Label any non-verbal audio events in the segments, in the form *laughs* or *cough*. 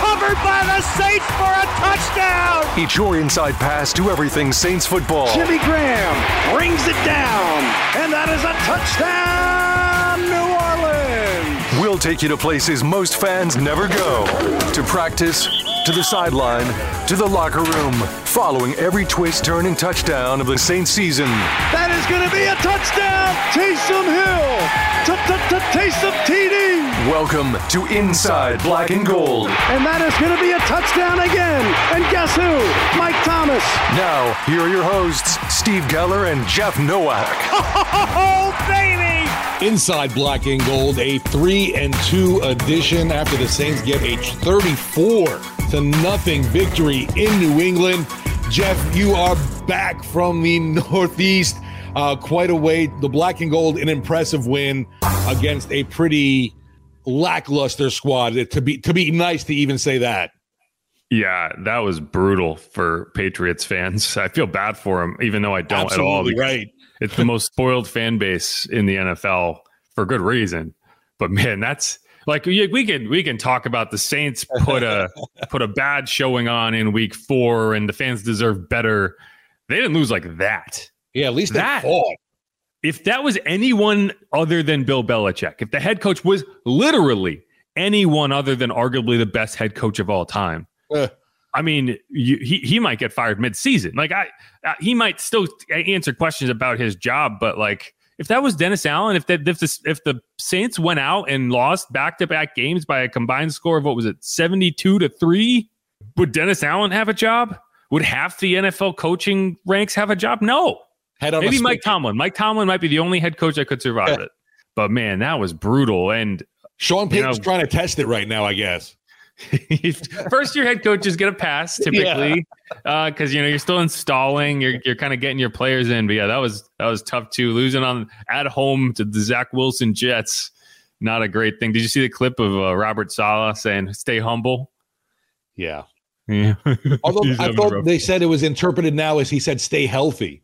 Covered by the Saints for a touchdown. Each your inside pass to everything Saints football. Jimmy Graham brings it down, and that is a touchdown, New Orleans. We'll take you to places most fans never go to practice, to the sideline, to the locker room, following every twist, turn, and touchdown of the Saints season. That is going to be a touchdown, Taysom Hill, Taysom TD, Welcome to Inside Black and Gold. and that is going to be a touchdown again. And guess who? Mike Thomas. Now, here are your hosts, Steve Geller and Jeff Nowak. *laughs* Oh, baby! Inside Black and Gold, a three and two edition after the Saints get a 34 to nothing victory in New England. Jeff, you are back from the *laughs* Northeast, uh, quite a way. The Black and Gold, an impressive win against a pretty lackluster squad. To be to be nice to even say that. Yeah, that was brutal for Patriots fans. *laughs* I feel bad for them, even though I don't at all. Absolutely right. It's the most spoiled fan base in the NFL for good reason. But man, that's like we we can we can talk about the Saints put a *laughs* put a bad showing on in Week Four, and the fans deserve better. They didn't lose like that. Yeah, at least That- fought. If that was anyone other than Bill Belichick, if the head coach was literally anyone other than arguably the best head coach of all time, Uh, I mean, you, he he might get fired mid-season. Like I, uh, he might still answer questions about his job, but like if that was Dennis Allen, if that if the if the Saints went out and lost back-to-back games by a combined score of what was it, seventy-two to three, would Dennis Allen have a job? Would half the NFL coaching ranks have a job? No, maybe Mike. Tomlin. Mike Tomlin might be the only head coach that could survive it. But man, that was brutal. And Sean You Payton's know- trying to test it right now, I guess. *laughs* First year head coaches get a pass typically because you know you're still installing, you're you're kind of getting your players in. But yeah, that was that was tough too. Losing on at home to the Zach Wilson Jets, not a great thing. Did you see the clip of uh, Robert Saleh saying "Stay humble"? Yeah. Yeah, *laughs* Although I thought rough- they said it was interpreted now as he said, "Stay healthy."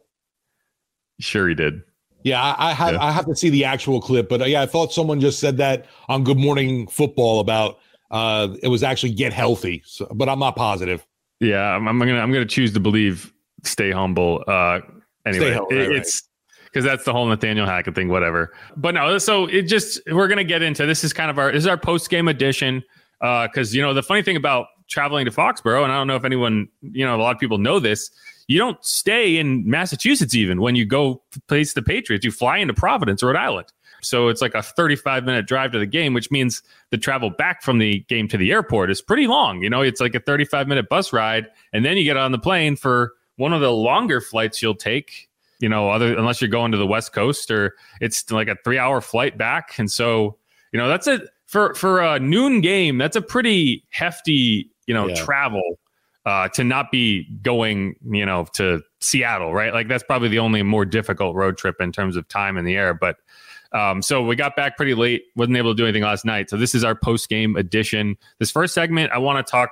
sure he did. Yeah, I, I have Yeah. I have to see the actual clip, but uh, yeah, I thought someone just said that on Good Morning Football about uh it was actually get healthy, so, but I'm not positive. Yeah, I'm, I'm gonna I'm gonna choose to believe stay humble. Uh, anyway, humble, it- right, right. it's because that's the whole Nathaniel Hackett thing, whatever. But no, so it just we're gonna get into this is kind of our this is our post game edition because you know the funny thing about traveling to Foxborough, and I don't know if anyone you know a lot of people know this. You don't stay in Massachusetts even when you go place the Patriots. You fly into Providence, Rhode Island. So it's like a 35 minute drive to the game, which means the travel back from the game to the airport is pretty long. You know, it's like a 35 minute bus ride, and then you get on the plane for one of the longer flights you'll take. You know, other unless you're going to the West Coast, or it's like a three hour flight back, and so you know that's a for for a noon game. That's a pretty hefty you know Yeah. travel uh, to not be going you know to Seattle, right? Like that's probably the only more difficult road trip in terms of time in the air, but. Um, so we got back pretty late, wasn't able to do anything last night. So this is our post game edition. This first segment, I want to talk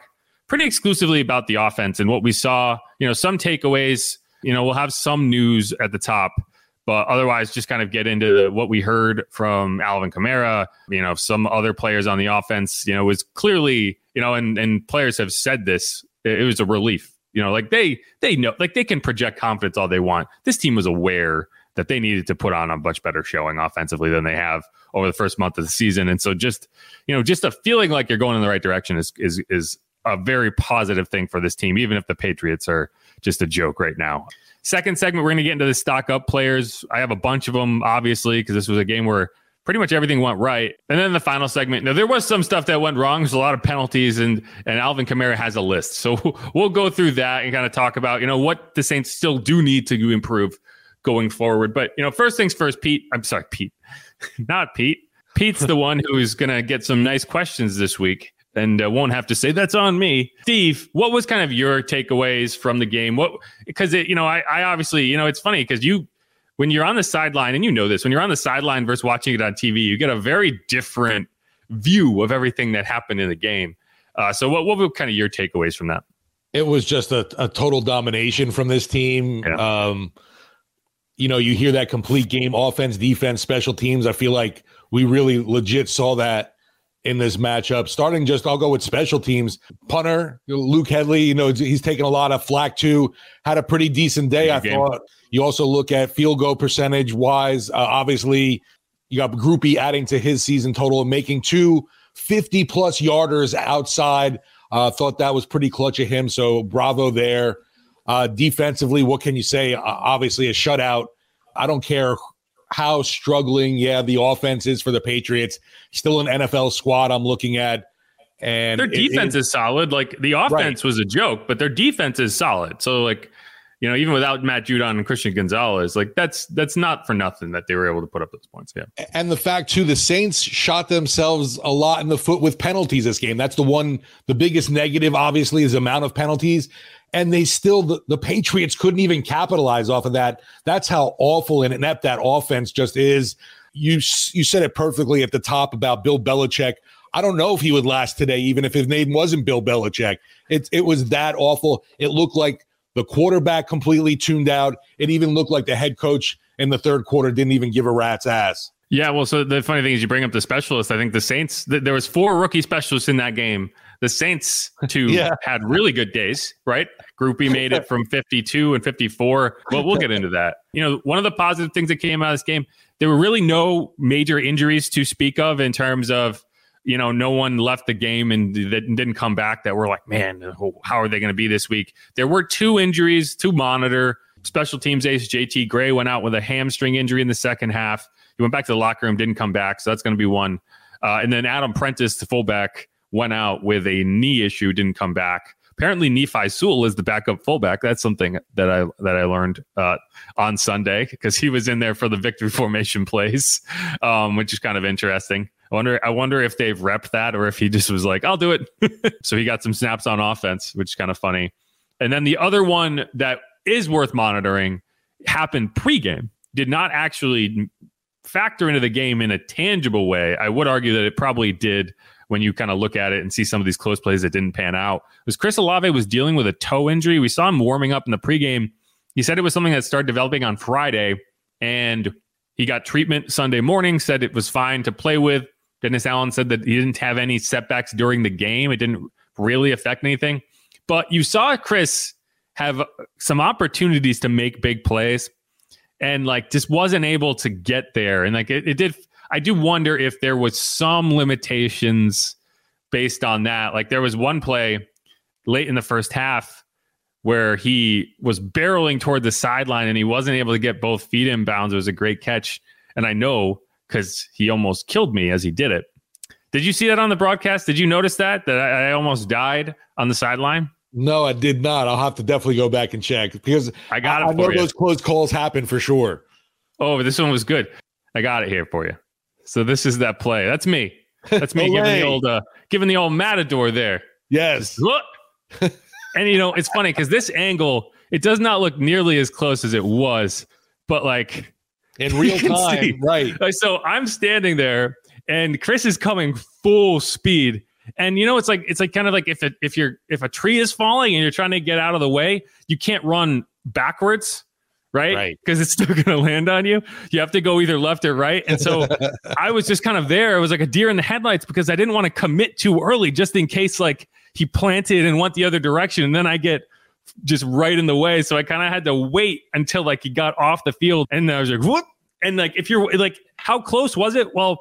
pretty exclusively about the offense and what we saw. You know, some takeaways. You know, we'll have some news at the top, but otherwise, just kind of get into the, what we heard from Alvin Kamara. You know, some other players on the offense. You know, was clearly you know, and and players have said this. It, it was a relief You know, like they they know like they can project confidence all they want. This team was aware that they needed to put on a much better showing offensively than they have over the first month of the season. And so just, you know, just a feeling like you're going in the right direction is is is a very positive thing for this team, even if the Patriots are just a joke right now. Second segment, we're going to get into the stock up players. I have a bunch of them, obviously, because this was a game where pretty much everything went right. And then the final segment, now there was some stuff that went wrong. There's a lot of penalties, and and Alvin Kamara has a list. So *laughs* we'll go through that and kind of talk about you know what the Saints still do need to improve going forward. But you know, first things first, Pete. I'm sorry, Pete, *laughs* not Pete. Pete's the one who's going to get some nice questions this week and uh, won't have to say that's on me. Steve, what was kind of your takeaways from the game? What because it, you know, I, I obviously, you know, it's funny because you when you're on the sideline, and you know this, when you're on the sideline versus watching it on TV, you get a very different view of everything that happened in the game. Uh, so, what what were kind of your takeaways from that? It was just a, a total domination from this team. Yeah. Um, you know, you hear that complete game, offense, defense, special teams. I feel like we really legit saw that in this matchup. Starting just, I'll go with special teams. Punter, Luke Hedley, you know, he's taken a lot of flack too. Had a pretty decent day, I game. thought. You also look at field goal percentage wise. Uh, obviously, you got Grupe adding to his season total, and making two 50 plus yarders outside. Uh, thought that was pretty clutch of him. So bravo there. Uh, defensively, what can you say? Uh, obviously, a shutout. I don't care how struggling, yeah, the offense is for the Patriots. Still an NFL squad I'm looking at. And their defense it, it, is solid. Like the offense right. was a joke, but their defense is solid. So like, you know, even without Matt Judon and Christian Gonzalez, like that's that's not for nothing that they were able to put up those points. Yeah. And the fact too, the Saints shot themselves a lot in the foot with penalties this game. That's the one the biggest negative, obviously, is the amount of penalties and they still the, the, Patriots couldn't even capitalize off of that. That's how awful and inept that offense just is. You you said it perfectly at the top about Bill Belichick. I don't know if he would last today, even if his name wasn't Bill Belichick. It it was that awful. It looked like the quarterback completely tuned out. It even looked like the head coach in the third quarter didn't even give a rat's ass. Yeah, well, so the funny thing is, you bring up the specialists. I think the Saints. Th- there was four rookie specialists in that game. The Saints two yeah. had really good days, right? Grupe made it from 52 and 54. Well, we'll get into that. You know, one of the positive things that came out of this game, there were really no major injuries to speak of in terms of, you know, no one left the game and that didn't come back that were like, man, how are they going to be this week? There were two injuries to monitor. Special teams ace JT Gray went out with a hamstring injury in the second half. He went back to the locker room, didn't come back. So that's going to be one. Uh, and then Adam Prentice, the fullback, went out with a knee issue, didn't come back. Apparently, Nephi Sewell is the backup fullback. That's something that I that I learned uh, on Sunday because he was in there for the victory *laughs* formation plays, um, which is kind of interesting. I wonder I wonder if they've repped that or if he just was like, I'll do it. *laughs* so he got some snaps on offense, which is kind of funny. And then the other one that is worth monitoring happened pregame. Did not actually factor into the game in a tangible way. I would argue that it probably did when you kind of look at it and see some of these close plays that didn't pan out. Was Chris Olave was dealing with a toe injury. We saw him warming up in the pregame. He said it was something that started developing on Friday, and he got treatment Sunday morning. Said it was fine to play with. Dennis Allen said that he didn't have any setbacks during the game. It didn't really affect anything. But you saw Chris have some opportunities to make big plays and like just wasn't able to get there. And like it, it did I do wonder if there was some limitations based on that. Like there was one play late in the first half where he was barreling toward the sideline and he wasn't able to get both feet in bounds. It was a great catch. And I know because he almost killed me as he did it. Did you see that on the broadcast? Did you notice that? That I, I almost died on the sideline? No, I did not. I'll have to definitely go back and check because I got it. I, I know you. those close calls happen for sure. Oh, this one was good. I got it here for you. So this is that play. That's me. That's me giving the old uh, giving the old matador there. Yes. Look. and you know, it's funny because this angle, it does not look nearly as close as it was, but like in *laughs* real time, see, right? Like, So I'm standing there, and Chris is coming full speed. And you know, it's like it's like kind of like if it, if you're if a tree is falling and you're trying to get out of the way, you can't run backwards right? Because right. it's still *laughs* going to land on you. You have to go either left or right. And so *laughs* I was just kind of there. It was like a deer in the headlights because I didn't want to commit too early just in case like he planted and went the other direction. And then I get just right in the way. So I kind of had to wait until like he got off the field. And I was like, what? And like, if you're like, how close was it? Well,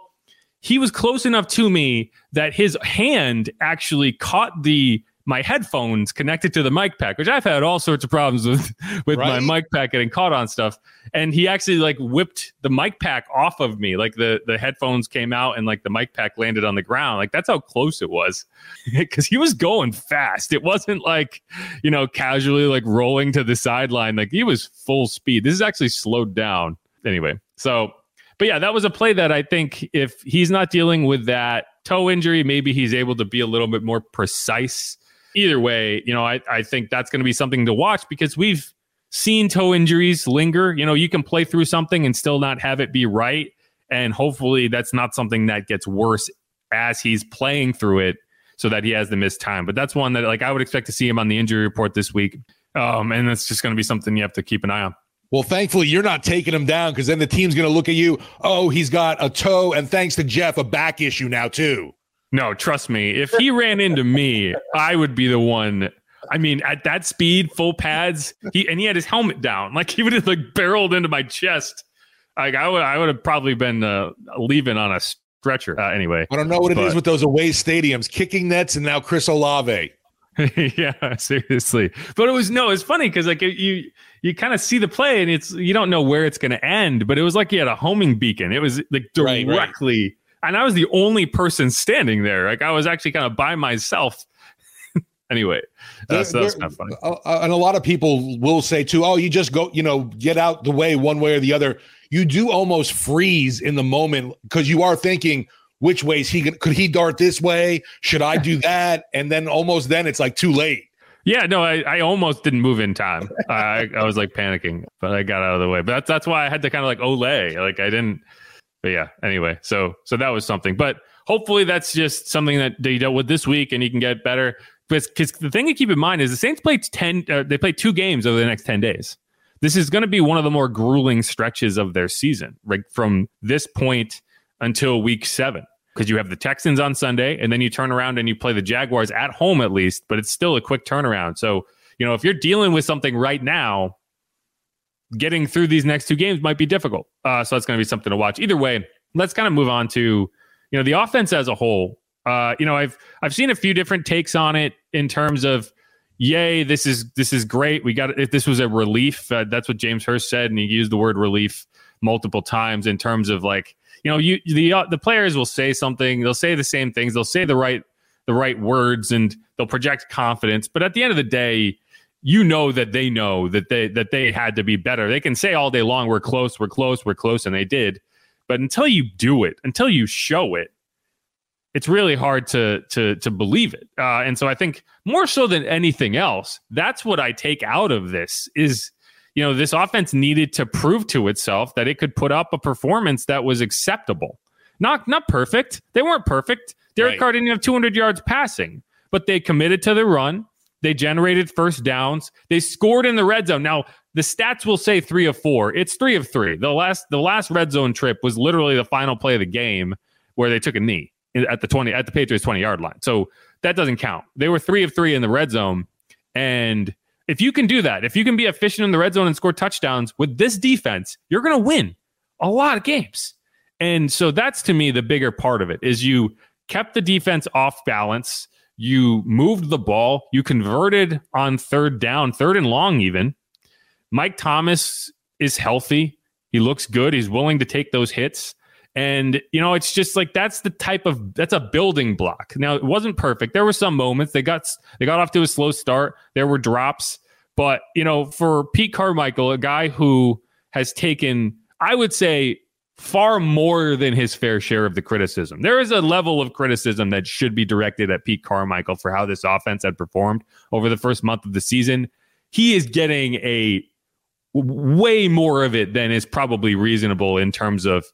he was close enough to me that his hand actually caught the my headphones connected to the mic pack, which I've had all sorts of problems with *laughs* with right? my mic pack getting caught on stuff. And he actually like whipped the mic pack off of me. Like the the headphones came out and like the mic pack landed on the ground. Like that's how close it was. *laughs* Cuz he was going fast. It wasn't like, you know, casually like rolling to the sideline. Like he was full speed. This is actually slowed down. Anyway, so but yeah, that was a play that I think if he's not dealing with that toe injury, maybe he's able to be a little bit more precise either way, you know, I, I think that's going to be something to watch because we've seen toe injuries linger. You know, you can play through something and still not have it be right. And hopefully that's not something that gets worse as he's playing through it so that he has the missed time. But that's one that like I would expect to see him on the injury report this week. Um, and that's just going to be something you have to keep an eye on. Well, thankfully, you're not taking him down because then the team's going to look at you. Oh, he's got a toe, and thanks to Jeff, a back issue now too. No, trust me. If he ran into me, I would be the one. I mean, at that speed, full pads, he and he had his helmet down. Like he would have like barreled into my chest. Like I would, I would have probably been uh, leaving on a stretcher. Uh, anyway, I don't know what but, it is with those away stadiums, kicking nets, and now Chris Olave. *laughs* yeah, seriously. But it was no, it's funny because like you you kind of see the play and it's you don't know where it's going to end, but it was like he had a homing beacon. It was like directly. Right, right and I was the only person standing there. Like I was actually kind of by myself. *laughs* anyway, that's that's kind of funny. Uh, uh, and a lot of people will say too, "Oh, you just go, you know, get out the way one way or the other." You do almost freeze in the moment because you are thinking, which ways he could he dart this way? Should I do *laughs* that? And then almost then it's like too late. Yeah, no, I, I almost didn't move in time. I, I was like panicking, but I got out of the way. But that's that's why I had to kind of like olay. Like I didn't but yeah, anyway, so so that was something. But hopefully that's just something that they dealt with this week and he can get better. Because the thing to keep in mind is the Saints play 10, uh, they play two games over the next 10 days. This is going to be one of the more grueling stretches of their season, right? From this point until week seven. Because you have the Texans on Sunday, and then you turn around and you play the Jaguars at home at least, but it's still a quick turnaround. So, you know, if you're dealing with something right now, getting through these next two games might be difficult. Uh, so that's going to be something to watch. Either way, let's kind of move on to you know the offense as a whole. Uh, you know, I've I've seen a few different takes on it in terms of, yay, this is this is great. We got if this was a relief. Uh, that's what James Hurst said, and he used the word relief multiple times in terms of like you know you the uh, the players will say something, they'll say the same things, they'll say the right the right words, and they'll project confidence. But at the end of the day, you know that they know that they that they had to be better. They can say all day long, "We're close, we're close, we're close," and they did. But until you do it, until you show it, it's really hard to to to believe it. Uh, and so I think more so than anything else, that's what I take out of this is you know this offense needed to prove to itself that it could put up a performance that was acceptable. Not not perfect. They weren't perfect. Derek right. Carr didn't have 200 yards passing, but they committed to the run. They generated first downs. They scored in the red zone. Now, the stats will say three of four. It's three of three. The last the last red zone trip was literally the final play of the game where they took a knee at the 20 at the Patriots 20 yard line. So that doesn't count. They were three of three in the red zone. And if you can do that, if you can be efficient in the red zone and score touchdowns with this defense, you're going to win a lot of games. And so that's to me the bigger part of it is you kept the defense off balance. You moved the ball. You converted on third down, third and long, even. Mike Thomas is healthy. He looks good. He's willing to take those hits. And, you know, it's just like that's the type of that's a building block. Now, it wasn't perfect. There were some moments they got they got off to a slow start. There were drops. But, you know, for Pete Carmichael, a guy who has taken, I would say, far more than his fair share of the criticism. There is a level of criticism that should be directed at Pete Carmichael for how this offense had performed over the first month of the season. He is getting a way more of it than is probably reasonable in terms of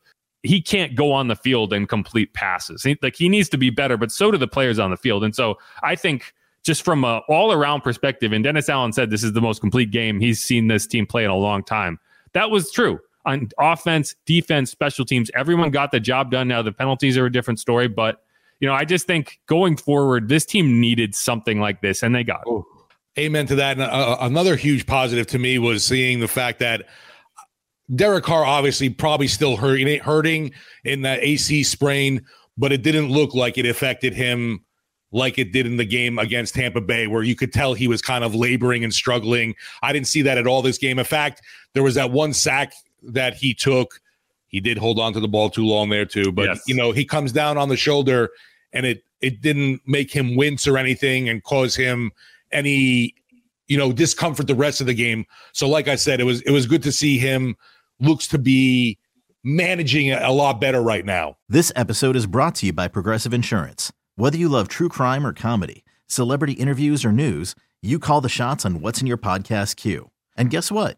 he can't go on the field and complete passes. He, like he needs to be better, but so do the players on the field. And so I think just from a all around perspective, and Dennis Allen said this is the most complete game he's seen this team play in a long time. That was true on offense, defense, special teams. Everyone got the job done. Now the penalties are a different story, but you know, I just think going forward, this team needed something like this, and they got it. Amen to that. And uh, another huge positive to me was seeing the fact that Derek Carr obviously probably still hurting, hurting in that AC sprain, but it didn't look like it affected him like it did in the game against Tampa Bay, where you could tell he was kind of laboring and struggling. I didn't see that at all this game. In fact, there was that one sack that he took. He did hold on to the ball too long there too, but yes. you know he comes down on the shoulder, and it it didn't make him wince or anything and cause him any you know discomfort the rest of the game. So, like I said, it was it was good to see him looks to be managing a lot better right now. This episode is brought to you by Progressive Insurance. Whether you love true crime or comedy, celebrity interviews or news, you call the shots on what's in your podcast queue. And guess what?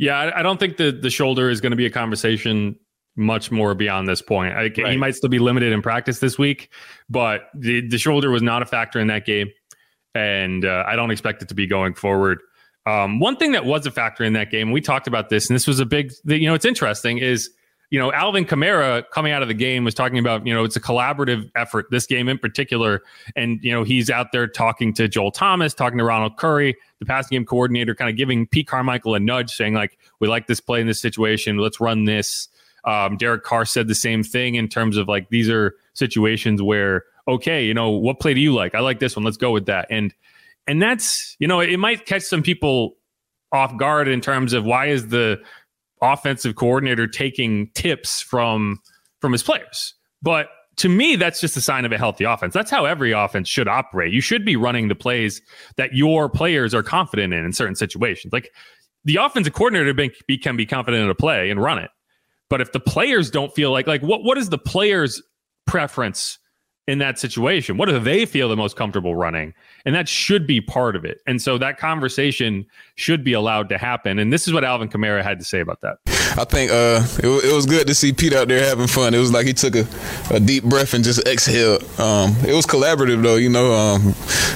Yeah, I, I don't think the the shoulder is going to be a conversation much more beyond this point. I, right. He might still be limited in practice this week, but the, the shoulder was not a factor in that game, and uh, I don't expect it to be going forward. Um, one thing that was a factor in that game, we talked about this, and this was a big. You know, it's interesting is you know, Alvin Kamara coming out of the game was talking about, you know, it's a collaborative effort, this game in particular. And, you know, he's out there talking to Joel Thomas, talking to Ronald Curry, the passing game coordinator, kind of giving Pete Carmichael a nudge, saying, like, we like this play in this situation. Let's run this. Um, Derek Carr said the same thing in terms of like, these are situations where, okay, you know, what play do you like? I like this one. Let's go with that. And, and that's, you know, it might catch some people off guard in terms of why is the offensive coordinator taking tips from from his players. But to me, that's just a sign of a healthy offense. That's how every offense should operate. You should be running the plays that your players are confident in in certain situations. Like the offensive coordinator can be confident in a play and run it. But if the players don't feel like like what what is the players' preference in that situation? What do they feel the most comfortable running? And that should be part of it. And so that conversation should be allowed to happen. And this is what Alvin Kamara had to say about that. I think uh, it, it, was good to see Pete out there having fun. It was like he took a, a deep breath and just exhaled. Um, it was collaborative though, you know. Um,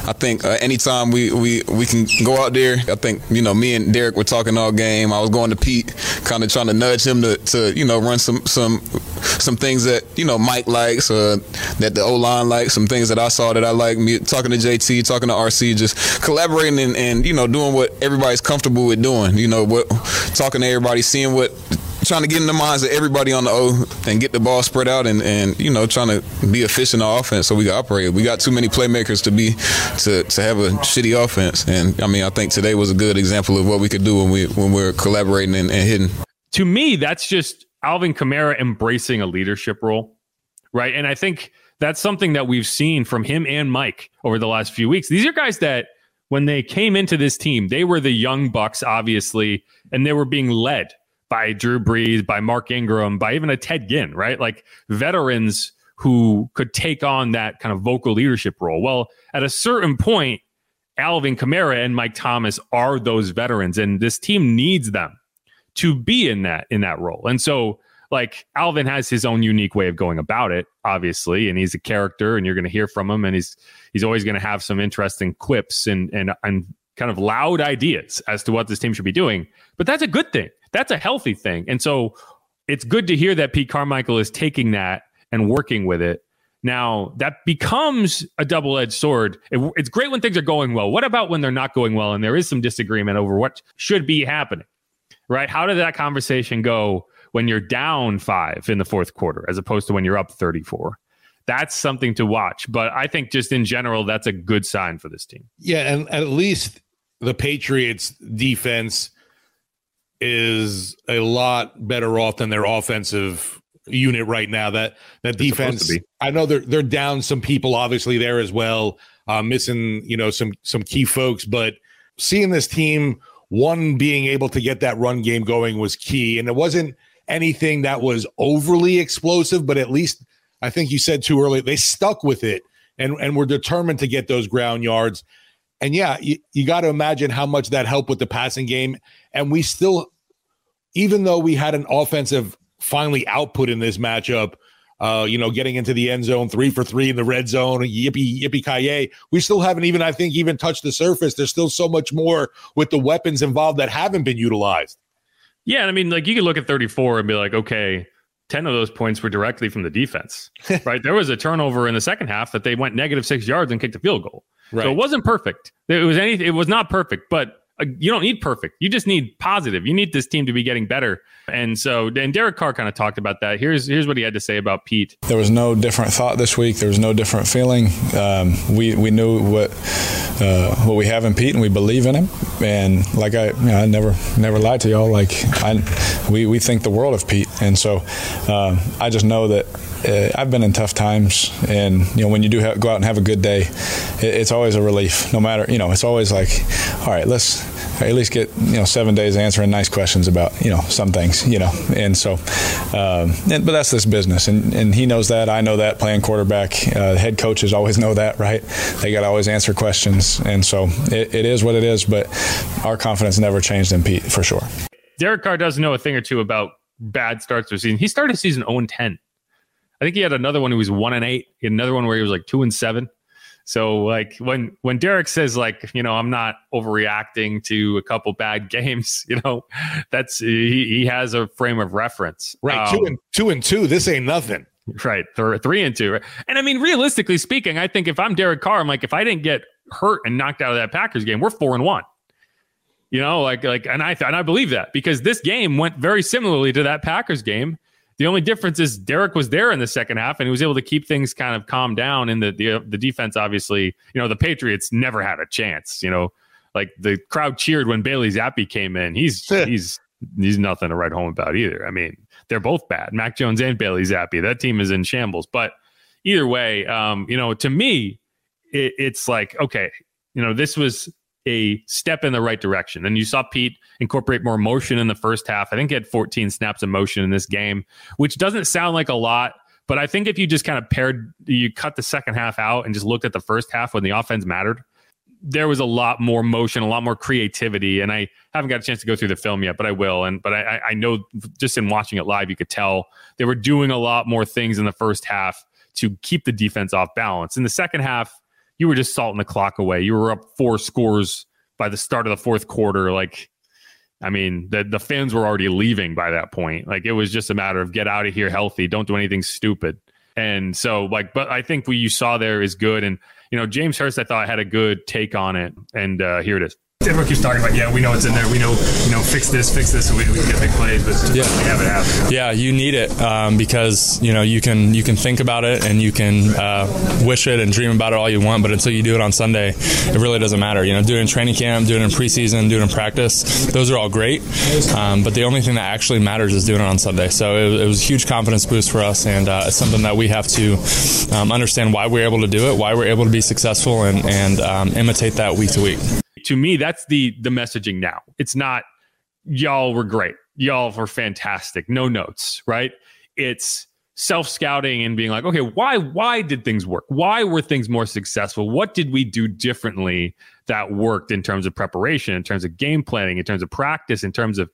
I think uh, anytime we, we, we can go out there, I think, you know, me and Derek were talking all game. I was going to Pete, kind of trying to nudge him to, to, you know, run some some some things that, you know, Mike likes, uh, that the O line likes, some things that I saw that I like. Me talking to JT, talking to RC, just collaborating and, and, you know, doing what everybody's comfortable with doing. You know, what talking to everybody, seeing what trying to get in the minds of everybody on the O and get the ball spread out and, and you know trying to be efficient offense so we can operate. We got too many playmakers to be to, to have a shitty offense, and I mean I think today was a good example of what we could do when we when we're collaborating and, and hitting. To me, that's just Alvin Kamara embracing a leadership role, right? And I think that's something that we've seen from him and Mike over the last few weeks. These are guys that when they came into this team, they were the young bucks, obviously, and they were being led by Drew Brees, by Mark Ingram, by even a Ted Ginn, right? Like veterans who could take on that kind of vocal leadership role. Well, at a certain point, Alvin Kamara and Mike Thomas are those veterans, and this team needs them to be in that in that role. And so, like Alvin has his own unique way of going about it, obviously, and he's a character, and you're going to hear from him, and he's he's always going to have some interesting quips and and and kind of loud ideas as to what this team should be doing. But that's a good thing that's a healthy thing. And so it's good to hear that Pete Carmichael is taking that and working with it. Now that becomes a double edged sword. It, it's great when things are going well. What about when they're not going well and there is some disagreement over what should be happening? Right? How did that conversation go when you're down five in the fourth quarter as opposed to when you're up 34? That's something to watch. But I think just in general, that's a good sign for this team. Yeah. And at least the Patriots defense is a lot better off than their offensive unit right now. That that They're defense. I know they're they're down some people obviously there as well, uh, missing you know some some key folks. But seeing this team, one being able to get that run game going was key, and it wasn't anything that was overly explosive, but at least I think you said too early they stuck with it and and were determined to get those ground yards. And yeah, you, you got to imagine how much that helped with the passing game. And we still, even though we had an offensive finally output in this matchup, uh, you know, getting into the end zone, three for three in the red zone, yippee yippee ki We still haven't even, I think, even touched the surface. There's still so much more with the weapons involved that haven't been utilized. Yeah, and I mean, like you could look at 34 and be like, okay, 10 of those points were directly from the defense, *laughs* right? There was a turnover in the second half that they went negative six yards and kicked a field goal. Right. So it wasn't perfect. It was anything. It was not perfect, but uh, you don't need perfect. You just need positive. You need this team to be getting better. And so, and Derek Carr kind of talked about that. Here's here's what he had to say about Pete. There was no different thought this week. There was no different feeling. Um, we we knew what uh, what we have in Pete, and we believe in him. And like I, you know, I never never lied to y'all. Like I, we we think the world of Pete, and so um, I just know that I've been in tough times, and you know when you do go out and have a good day, it, it's always a relief. No matter you know, it's always like, all right, let's at least get you know seven days answering nice questions about you know some things, you know, and so, um, and, but that's this business, and and he knows that, I know that. Playing quarterback, uh, head coaches always *laughs* know that, right? They got to always answer questions, and so it, it is what it is. But our confidence never changed in Pete for sure. Derek Carr does know a thing or two about bad starts the season. He started season 0 and 10. I think he had another one who was one and eight. Another one where he was like two and seven. So like when when Derek says like you know I'm not overreacting to a couple bad *laughs* games, you know that's he, he has a frame of reference. Right, Um, two and two and two. This ain't nothing. Right, th- three and two. And I mean, realistically speaking, I think if I'm Derek Carr, I'm like, if I didn't get hurt and knocked out of that Packers game, we're four and one. You know, like like, and I and I believe that because this game went very similarly to that Packers game. The only difference is Derek was there in the second half and he was able to keep things kind of calm down. And the the the defense, obviously, you know, the Patriots never had a chance. You know, like the crowd cheered when Bailey Zappe came in. He's he's he's nothing to write home about either. I mean, they're both bad. Mac Jones and Bailey Zappe. That team is in shambles. But either way, um, you know, to me, it, it's like okay, you know, this was a step in the right direction. And you saw Pete incorporate more motion in the first half. I think he had 14 snaps of motion in this game, which doesn't sound like a lot. But I think if you just kind of paired, you cut the second half out and just looked at the first half when the offense mattered, there was a lot more motion, a lot more creativity. And I haven't got a chance to go through the film yet, but I will. And but I, I know just in watching it live, you could tell they were doing a lot more things in the first half to keep the defense off balance. In the second half, you were just salting the clock away. You were up four scores by the start of the fourth quarter. Like, I mean, the the fans were already leaving by that point. Like, it was just a matter of get out of here healthy. Don't do anything stupid. And so, like, but I think what you saw there is good. And you know, James Hurst, I thought had a good take on it. And uh, here it is. Everyone keeps talking about, yeah, we know it's in there. We know, you know, fix this, fix this, so we, we can get big plays. But Yeah. we have it happen. Yeah, you need it um, because you know you can you can think about it and you can uh, wish it and dream about it all you want, but until you do it on Sunday, it really doesn't matter. You know, doing it in training camp, doing it in preseason, doing it in practice, those are all great. Um, but the only thing that actually matters is doing it on Sunday. So it, it was a huge confidence boost for us, and uh, it's something that we have to um, understand why we're able to do it, why we're able to be successful, and and um, imitate that week to week. To me, that's the the messaging now. It's not y'all were great, y'all were fantastic, no notes, right? It's self scouting and being like, okay, why why did things work? Why were things more successful? What did we do differently that worked in terms of preparation, in terms of game planning, in terms of practice, in terms of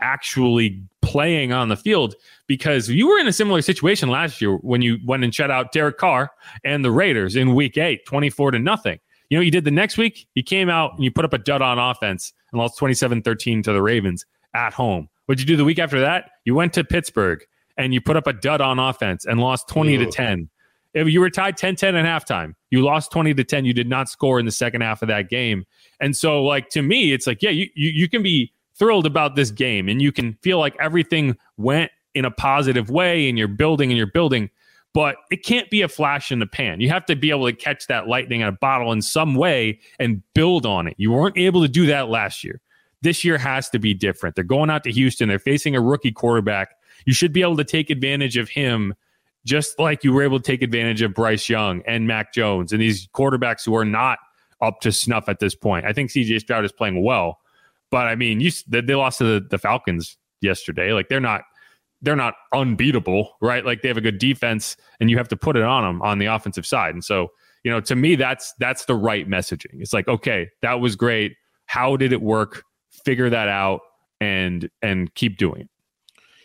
actually playing on the field because you were in a similar situation last year when you went and shut out Derek Carr and the Raiders in week eight, 24 to nothing. You know, what you did the next week, you came out and you put up a dud on offense and lost 27 13 to the Ravens at home. What'd you do the week after that? You went to Pittsburgh and you put up a dud on offense and lost 20 to 10. If you were tied 10 10 at halftime, you lost 20 to 10. You did not score in the second half of that game. And so, like, to me, it's like, yeah, you, you, you can be thrilled about this game and you can feel like everything went in a positive way and you're building and you're building, but it can't be a flash in the pan. You have to be able to catch that lightning in a bottle in some way and build on it. You weren't able to do that last year. this year has to be different. They're going out to Houston. They're facing a rookie quarterback. You should be able to take advantage of him just like you were able to take advantage of Bryce Young and Mac Jones and these quarterbacks who are not up to snuff at this point. I think CJ Stroud is playing well, but I mean, you they lost to the, the Falcons yesterday. Like they're not they're not unbeatable, right? Like they have a good defense, and you have to put it on them on the offensive side. And so, you know, to me, that's that's the right messaging. It's like, okay, that was great. How did it work? Figure that out and and keep doing it.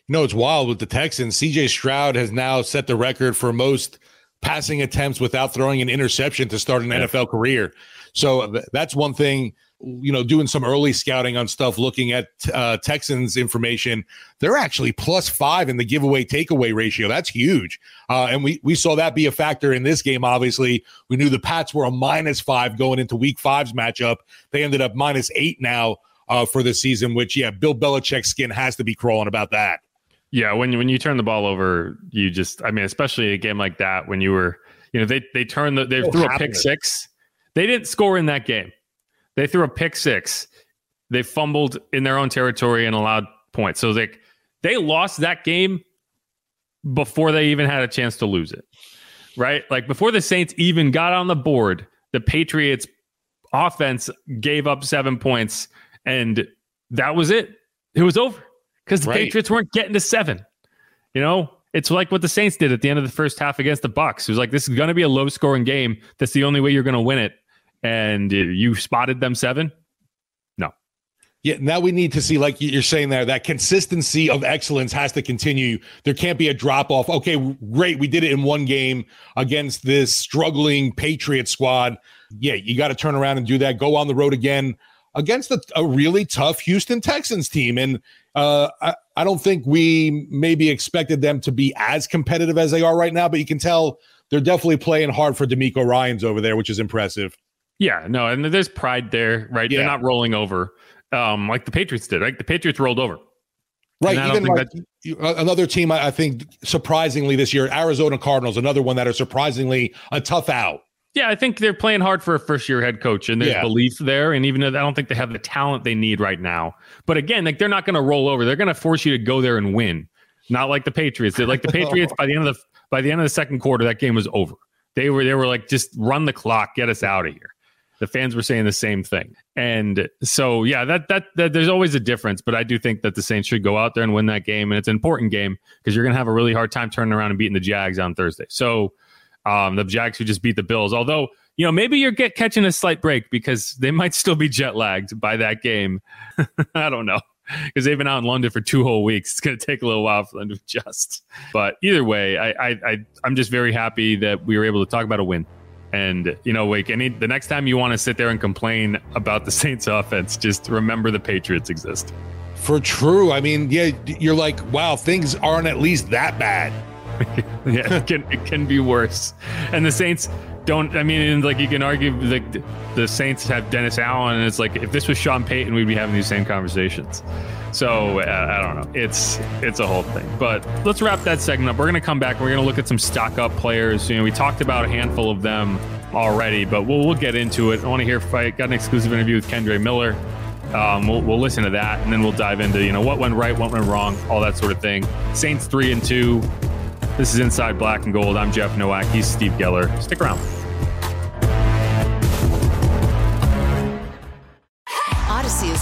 You know, it's wild with the Texans. CJ Stroud has now set the record for most passing attempts without throwing an interception to start an yeah. NFL career. So that's one thing you know, doing some early scouting on stuff, looking at uh, Texans information, they're actually plus five in the giveaway takeaway ratio. That's huge. Uh, and we, we saw that be a factor in this game, obviously. We knew the Pats were a minus five going into week five's matchup. They ended up minus eight now uh, for the season, which, yeah, Bill Belichick's skin has to be crawling about that. Yeah, when when you turn the ball over, you just I mean, especially a game like that when you were, you know, they they turned the they oh, threw a pick six. They didn't score in that game. They threw a pick six. They fumbled in their own territory and allowed points. So they they lost that game before they even had a chance to lose it. Right? Like before the Saints even got on the board, the Patriots offense gave up 7 points and that was it. It was over because the right. Patriots weren't getting to seven. You know, it's like what the Saints did at the end of the first half against the Bucs. It was like this is going to be a low scoring game. That's the only way you're going to win it. And you spotted them seven. No. Yeah, now we need to see, like you're saying there, that consistency of excellence has to continue. There can't be a drop off. Okay, great, we did it in one game against this struggling Patriot squad. Yeah, you got to turn around and do that. Go on the road again against a, a really tough Houston Texans team. And uh, I, I don't think we maybe expected them to be as competitive as they are right now, but you can tell they're definitely playing hard for DeMeco Ryans over there, which is impressive. Yeah, no, and there's pride there, right? Yeah. They're not rolling over um, like the Patriots did. Right, the Patriots rolled over. Right. Even like another team, I think, surprisingly this year, Arizona Cardinals, another one that are surprisingly a tough out. Yeah, I think they're playing hard for a first year head coach, and there's yeah. belief there. And even though I don't think they have the talent they need right now, but again, like they're not going to roll over. They're going to force you to go there and win, not like the Patriots. They're like the *laughs* Patriots by the end of the by the end of the second quarter, that game was over. They were they were like just run the clock, get us out of here. The fans were saying the same thing, and so yeah, that that, that there's always a difference. But I do think that the Saints should go out there and win that game, and it's an important game because you're going to have a really hard time turning around and beating the Jags on Thursday. So um, the Jags who just beat the Bills, although you know, maybe you're get catching a slight break because they might still be jet lagged by that game. *laughs* I don't know because they've been out in London for two whole weeks. It's going to take a little while for them to adjust. But either way, I, I, I I'm just very happy that we were able to talk about a win. And you know, like any the next time you want to sit there and complain about the *laughs* Saints offense, just remember the Patriots exist. For true, I mean, yeah, you're like, wow, things aren't at least that bad. *laughs* yeah, it can it can be worse. And the Saints don't. I mean, like you can argue like the Saints have Dennis Allen, and it's like if this was Sean Payton, we'd be having these same conversations. So uh, I don't know. It's it's a whole thing. But let's wrap that segment up. We're gonna come back. We're gonna look at some stock up players. You know, we talked about a handful of them already, but we'll we'll get into it. I want to hear. I got an exclusive interview with Kendre Miller. Um, we'll, we'll listen to that, and then we'll dive into you know what went right, what went wrong, all that sort of thing. Saints three and two. This is Inside Black and Gold. I'm Jeff Nowak. He's Steve Geller. Stick around.